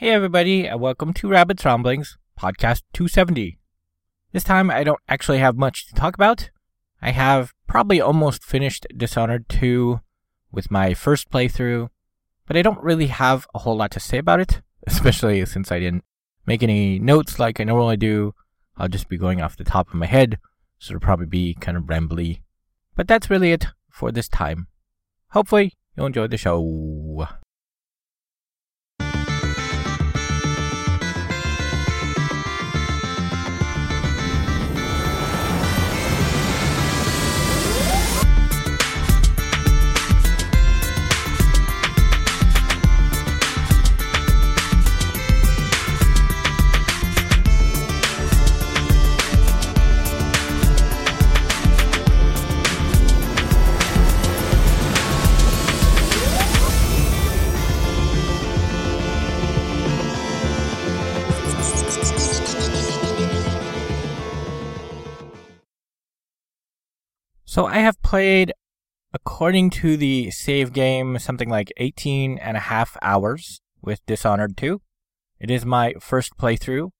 Hey, everybody, and welcome to Rabbit's Ramblings, podcast 270. This time, I don't actually have much to talk about. I have probably almost finished Dishonored 2 with my first playthrough, but I don't really have a whole lot to say about it, especially since I didn't make any notes like I normally do. I'll just be going off the top of my head, so it'll probably be kind of rambly. But that's really it for this time. Hopefully, you'll enjoy the show. So I have played, according to the save game, something like 18 and a half hours with Dishonored 2. It is my first playthrough.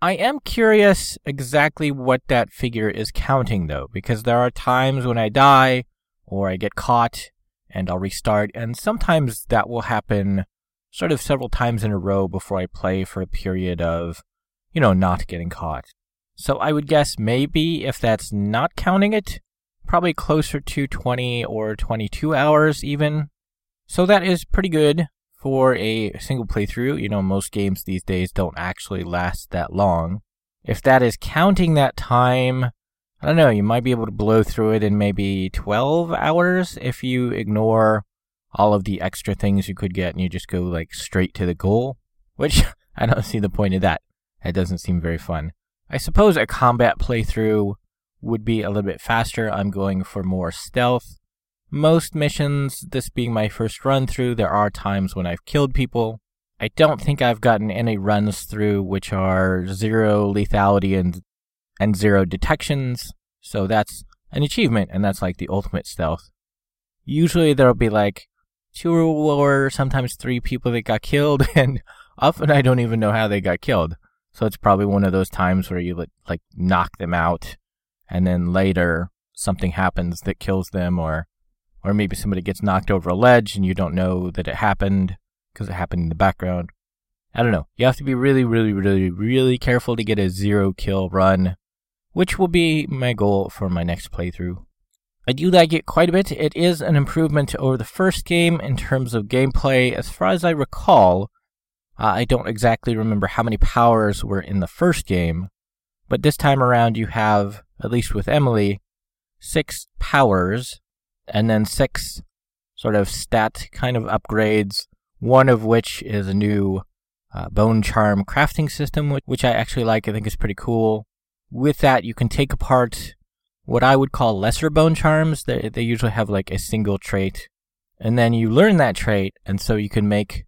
I am curious exactly what that figure is counting though, because there are times when I die or I get caught and I'll restart, and sometimes that will happen sort of several times in a row before I play for a period of, you know, not getting caught. So I would guess maybe if that's not counting it, probably closer to 20 or 22 hours even. So that is pretty good for a single playthrough. You know, most games these days don't actually last that long. If that is counting that time, I don't know, you might be able to blow through it in maybe 12 hours if you ignore all of the extra things you could get and you just go like straight to the goal, which I don't see the point of that. That doesn't seem very fun. I suppose a combat playthrough would be a little bit faster. I'm going for more stealth. Most missions, this being my first run through, there are times when I've killed people. I don't think I've gotten any runs through which are zero lethality and and zero detections. So that's an achievement, and that's like the ultimate stealth. Usually there'll be like two or sometimes three people that got killed, and often I don't even know how they got killed. So it's probably one of those times where you like knock them out and then later something happens that kills them or or maybe somebody gets knocked over a ledge and you don't know that it happened because it happened in the background. I don't know. You have to be really, really, really, really careful to get a zero kill run, which will be my goal for my next playthrough. I do like it quite a bit. It is an improvement over the first game in terms of gameplay. As far as I recall, uh, I don't exactly remember how many powers were in the first game, but this time around you have at least with Emily, six powers and then six sort of stat kind of upgrades, one of which is a new uh, bone charm crafting system, which I actually like. I think is pretty cool. With that, you can take apart what I would call lesser bone charms. They, they usually have like a single trait. And then you learn that trait, and so you can make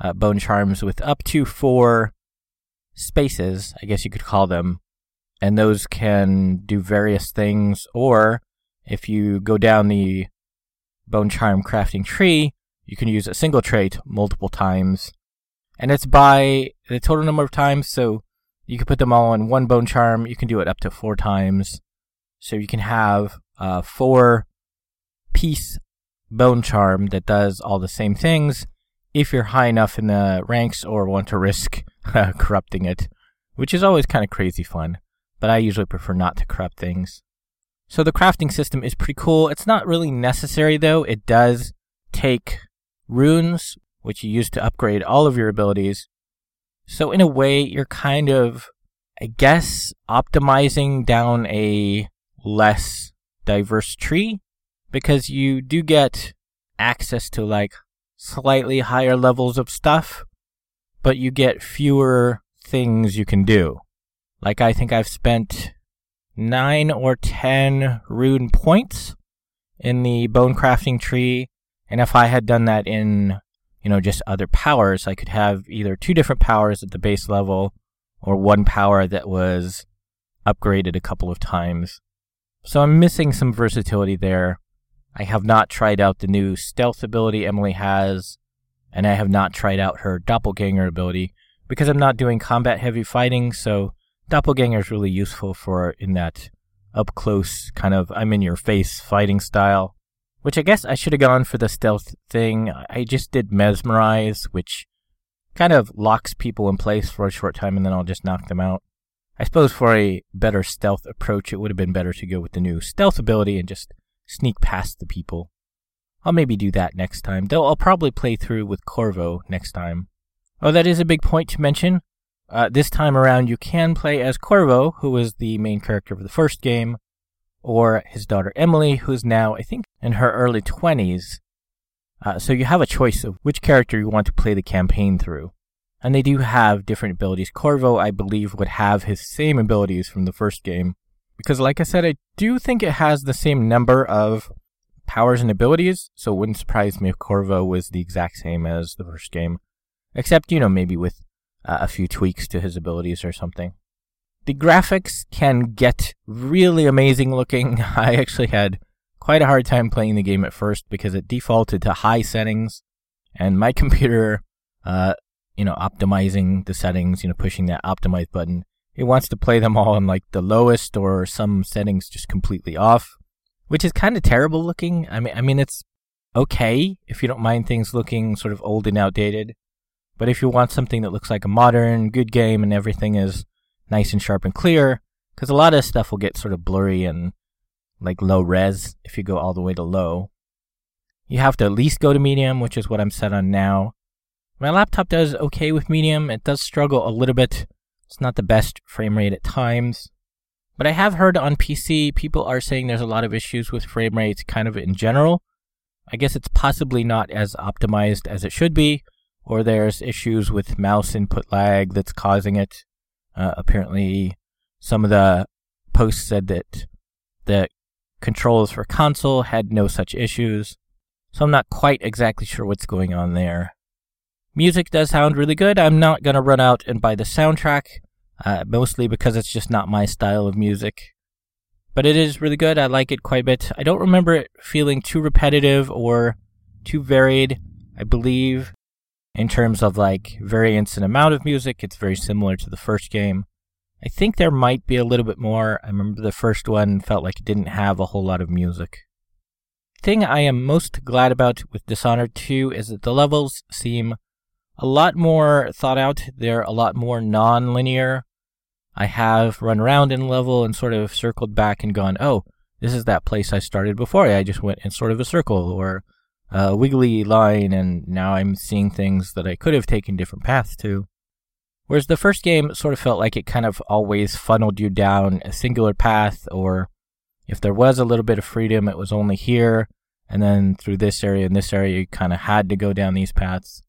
uh, bone charms with up to four spaces, I guess you could call them, and those can do various things. Or if you go down the bone charm crafting tree, you can use a single trait multiple times. And it's by the total number of times, so you can put them all in one bone charm. You can do it up to four times. So you can have a four piece bone charm that does all the same things if you're high enough in the ranks or want to risk corrupting it, which is always kind of crazy fun but I usually prefer not to corrupt things. So the crafting system is pretty cool. It's not really necessary though. It does take runes, which you use to upgrade all of your abilities. So in a way, you're kind of, I guess, optimizing down a less diverse tree because you do get access to like slightly higher levels of stuff, but you get fewer things you can do. Like I think I've spent nine or ten rune points in the bone crafting tree. And if I had done that in, you know, just other powers, I could have either two different powers at the base level or one power that was upgraded a couple of times. So I'm missing some versatility there. I have not tried out the new stealth ability Emily has, and I have not tried out her doppelganger ability because I'm not doing combat heavy fighting, so doppelganger is really useful for in that up close kind of I'm in your face fighting style. Which I guess I should have gone for the stealth thing. I just did mesmerize, which kind of locks people in place for a short time and then I'll just knock them out. I suppose for a better stealth approach, it would have been better to go with the new stealth ability and just sneak past the people. I'll maybe do that next time, though I'll probably play through with Corvo next time. Oh, that is a big point to mention. Uh, this time around, you can play as Corvo, who was the main character of the first game, or his daughter Emily, who's now, I think, in her early 20s. Uh, so you have a choice of which character you want to play the campaign through. And they do have different abilities. Corvo, I believe, would have his same abilities from the first game. Because, like I said, I do think it has the same number of powers and abilities, so it wouldn't surprise me if Corvo was the exact same as the first game. Except, you know, maybe with uh, a few tweaks to his abilities or something. The graphics can get really amazing looking. I actually had quite a hard time playing the game at first because it defaulted to high settings, and my computer, uh, you know, optimizing the settings, you know, pushing that optimize button, it wants to play them all in like the lowest or some settings just completely off, which is kind of terrible looking. I mean, I mean, it's okay if you don't mind things looking sort of old and outdated. But if you want something that looks like a modern, good game and everything is nice and sharp and clear, because a lot of stuff will get sort of blurry and like low res if you go all the way to low. You have to at least go to medium, which is what I'm set on now. My laptop does okay with medium. It does struggle a little bit. It's not the best frame rate at times. But I have heard on PC people are saying there's a lot of issues with frame rates kind of in general. I guess it's possibly not as optimized as it should be, or there's issues with mouse input lag that's causing it. Uh, apparently, some of the posts said that the controls for console had no such issues, so I'm not quite exactly sure what's going on there. Music does sound really good. I'm not going to run out and buy the soundtrack, uh, mostly because it's just not my style of music. But it is really good. I like it quite a bit. I don't remember it feeling too repetitive or too varied. I believe in terms of like variance and amount of music, it's very similar to the first game. I think there might be a little bit more. I remember the first one felt like it didn't have a whole lot of music. Thing I am most glad about with Dishonored 2 is that the levels seem a lot more thought out. They're a lot more non-linear. I have run around in level and sort of circled back and gone, oh, this is that place I started before. I just went in sort of a circle or a wiggly line, and now I'm seeing things that I could have taken different paths to. Whereas the first game sort of felt like it kind of always funneled you down a singular path, or if there was a little bit of freedom, it was only here, and then through this area and this area, you kind of had to go down these paths.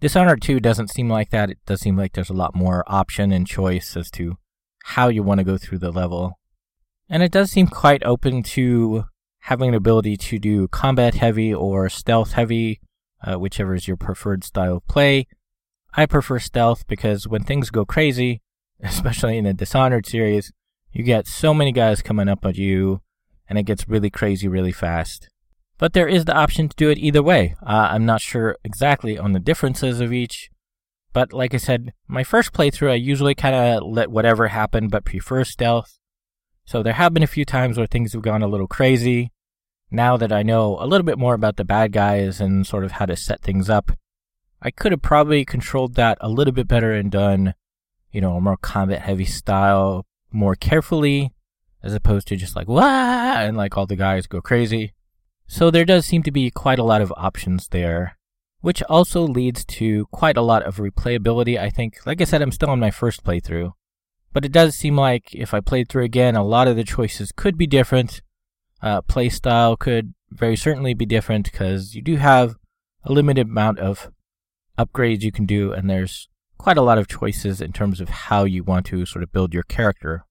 Dishonored 2 doesn't seem like that. It does seem like there's a lot more option and choice as to how you want to go through the level. And it does seem quite open to having an ability to do combat heavy or stealth heavy, uh, whichever is your preferred style of play, I prefer stealth because when things go crazy, especially in the Dishonored series, you get so many guys coming up at you, and it gets really crazy really fast. But there is the option to do it either way. Uh, I'm not sure exactly on the differences of each, but like I said, my first playthrough, I usually kind of let whatever happen but prefer stealth. So there have been a few times where things have gone a little crazy. Now that I know a little bit more about the bad guys and sort of how to set things up, I could have probably controlled that a little bit better and done, you know, a more combat heavy style more carefully, as opposed to just like, wah, and like all the guys go crazy. So there does seem to be quite a lot of options there, which also leads to quite a lot of replayability, I think. Like I said, I'm still on my first playthrough, but it does seem like if I played through again, a lot of the choices could be different. Uh, play style could very certainly be different because you do have a limited amount of upgrades you can do, and there's quite a lot of choices in terms of how you want to sort of build your character.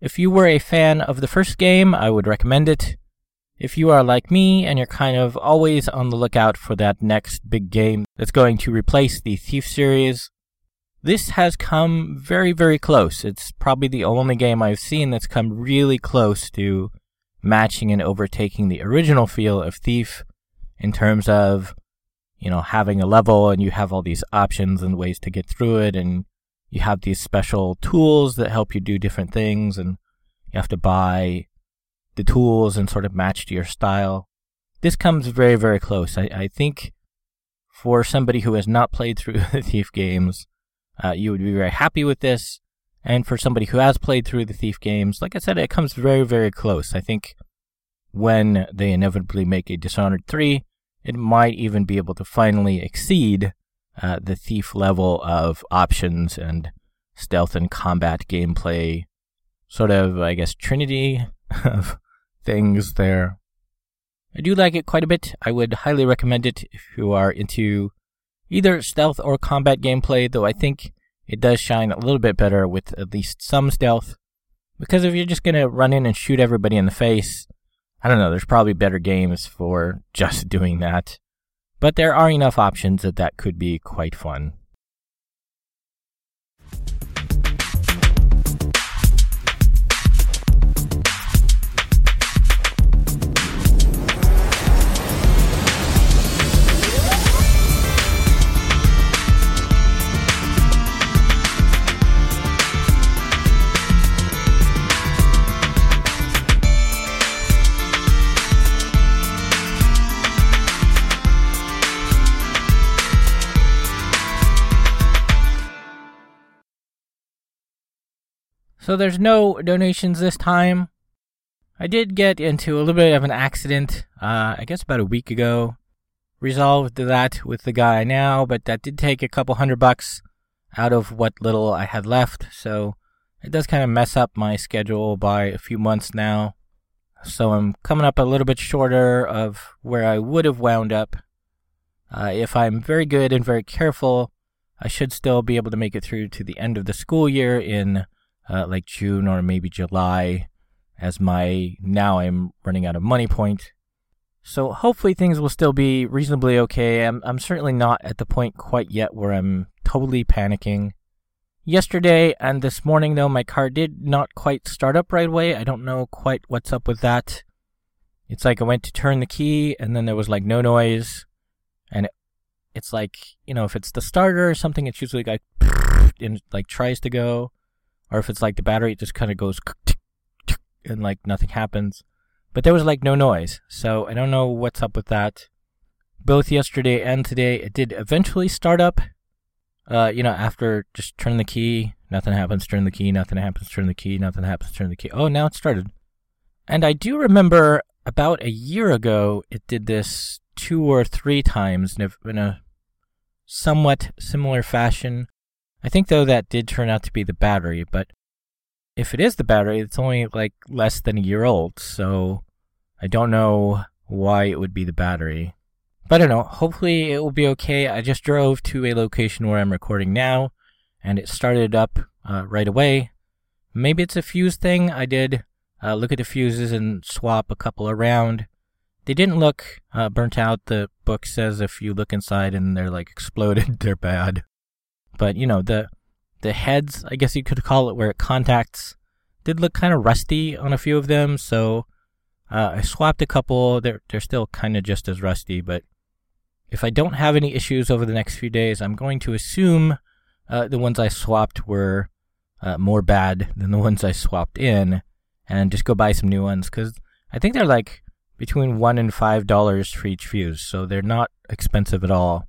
If you were a fan of the first game, I would recommend it. If you are like me and you're kind of always on the lookout for that next big game that's going to replace the Thief series, this has come very, very close. It's probably the only game I've seen that's come really close to matching and overtaking the original feel of Thief in terms of you know, having a level and you have all these options and ways to get through it and you have these special tools that help you do different things and you have to buy the tools and sort of match to your style. This comes very, very close. I, I think for somebody who has not played through the Thief games, uh, you would be very happy with this. And for somebody who has played through the Thief games, like I said, it comes very, very close. I think when they inevitably make a Dishonored 3, it might even be able to finally exceed uh, the thief level of options and stealth and combat gameplay, sort of, I guess, trinity of things there. I do like it quite a bit. I would highly recommend it if you are into either stealth or combat gameplay, though I think it does shine a little bit better with at least some stealth. Because if you're just gonna run in and shoot everybody in the face, I don't know, there's probably better games for just doing that. But there are enough options that that could be quite fun. So there's no donations this time. I did get into a little bit of an accident, uh, I guess about a week ago. Resolved that with the guy now, but that did take a couple hundred bucks out of what little I had left, so it does kind of mess up my schedule by a few months now. So I'm coming up a little bit shorter of where I would have wound up. Uh, if I'm very good and very careful, I should still be able to make it through to the end of the school year in uh, like June or maybe July, as my now I'm running out of money point. So hopefully things will still be reasonably okay. I'm I'm certainly not at the point quite yet where I'm totally panicking. Yesterday and this morning though my car did not quite start up right away. I don't know quite what's up with that. It's like I went to turn the key and then there was like no noise and it, it's like, you know, if it's the starter or something it's usually like and like tries to go or if it's like the battery, it just kind of goes and like nothing happens. But there was like no noise, so I don't know what's up with that. Both yesterday and today, it did eventually start up. Uh, you know, after just turn the key, nothing happens, turn the key, nothing happens, turn the key, nothing happens, turn the key. Oh, now it started. And I do remember about a year ago, it did this two or three times in a somewhat similar fashion. I think though that did turn out to be the battery, but if it is the battery, it's only like less than a year old, so I don't know why it would be the battery. But I don't know, hopefully it will be okay. I just drove to a location where I'm recording now, and it started up uh, right away. Maybe it's a fuse thing. I did uh, look at the fuses and swap a couple around. They didn't look uh, burnt out. The book says if you look inside and they're like exploded, they're bad. But you know the the heads, I guess you could call it, where it contacts, did look kind of rusty on a few of them. So uh, I swapped a couple. They're they're still kind of just as rusty, but if I don't have any issues over the next few days, I'm going to assume uh, the ones I swapped were uh, more bad than the ones I swapped in, and just go buy some new ones because I think they're like between one and five dollars for each fuse, so they're not expensive at all.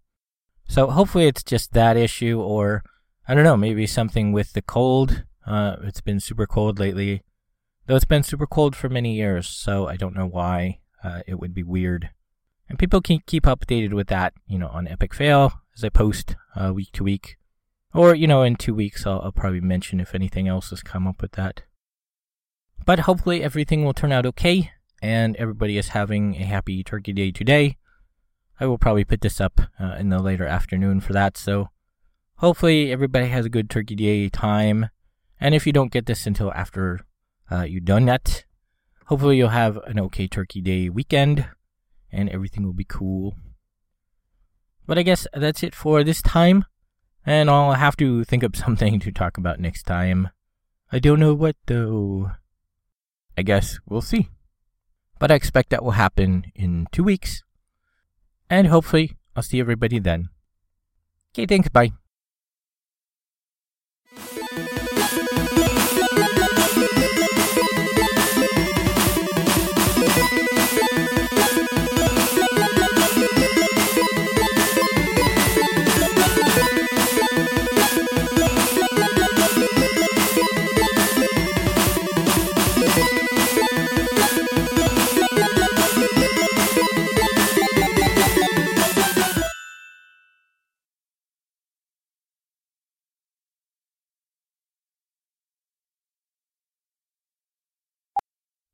So hopefully it's just that issue, or I don't know, maybe something with the cold. Uh, it's been super cold lately, though it's been super cold for many years, so I don't know why uh, it would be weird. And people can keep updated with that, you know, on Epic Fail as I post uh, week to week. Or, you know, in two weeks, I'll, I'll probably mention if anything else has come up with that. But hopefully everything will turn out okay, and everybody is having a happy Turkey Day today. I will probably put this up uh, in the later afternoon for that. So hopefully everybody has a good Turkey Day time. And if you don't get this until after uh, you've done that, hopefully you'll have an okay Turkey Day weekend and everything will be cool. But I guess that's it for this time. And I'll have to think up something to talk about next time. I don't know what though. I guess we'll see. But I expect that will happen in two weeks and hopefully I'll see everybody then. Okay, thanks. Bye.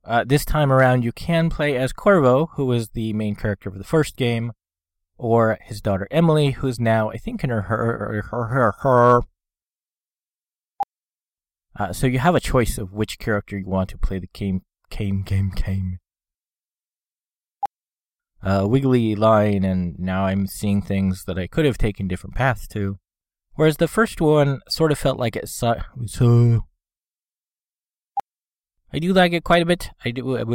Uh, this time around, you can play as Corvo, who was the main character of the first game, or his daughter Emily, who's now, I think, in her her her her. her. Uh, so you have a choice of which character you want to play the game, game, game, game. Uh, wiggly line, and now I'm seeing things that I could have taken different paths to. Whereas the first one sort of felt like it so, so I do like it quite a bit. I do. Uh,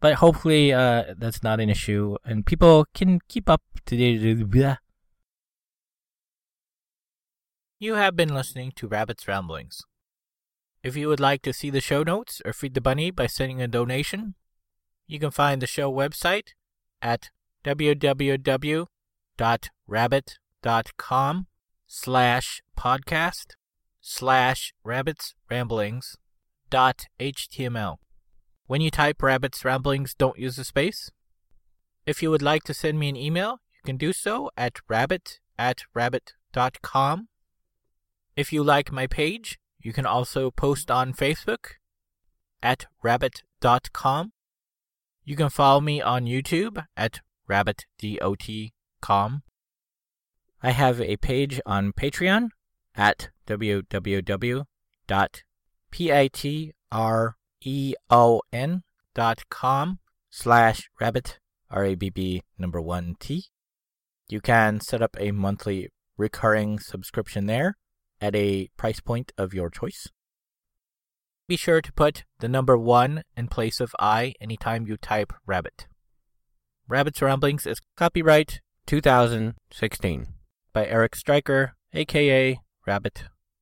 but hopefully, uh, that's not an issue, and people can keep up to date. You have been listening to Rabbit's Ramblings. If you would like to see the show notes or feed the bunny by sending a donation, you can find the show website at www.rabbit.com slash podcast slash rabbits ramblings dot html. When you type rabbits ramblings, don't use a space. If you would like to send me an email, you can do so at rabbit at rabbit.com. If you like my page, you can also post on Facebook at rabbit.com. You can follow me on YouTube at rabbitdot.com. I have a page on Patreon at www.patreon.com slash rabbit, R-A-B-B number one T. You can set up a monthly recurring subscription there at a price point of your choice. Be sure to put the number one in place of I anytime you type rabbit. Rabbit's Ramblings is copyright 2016 by Eric Stryker, aka Rabbit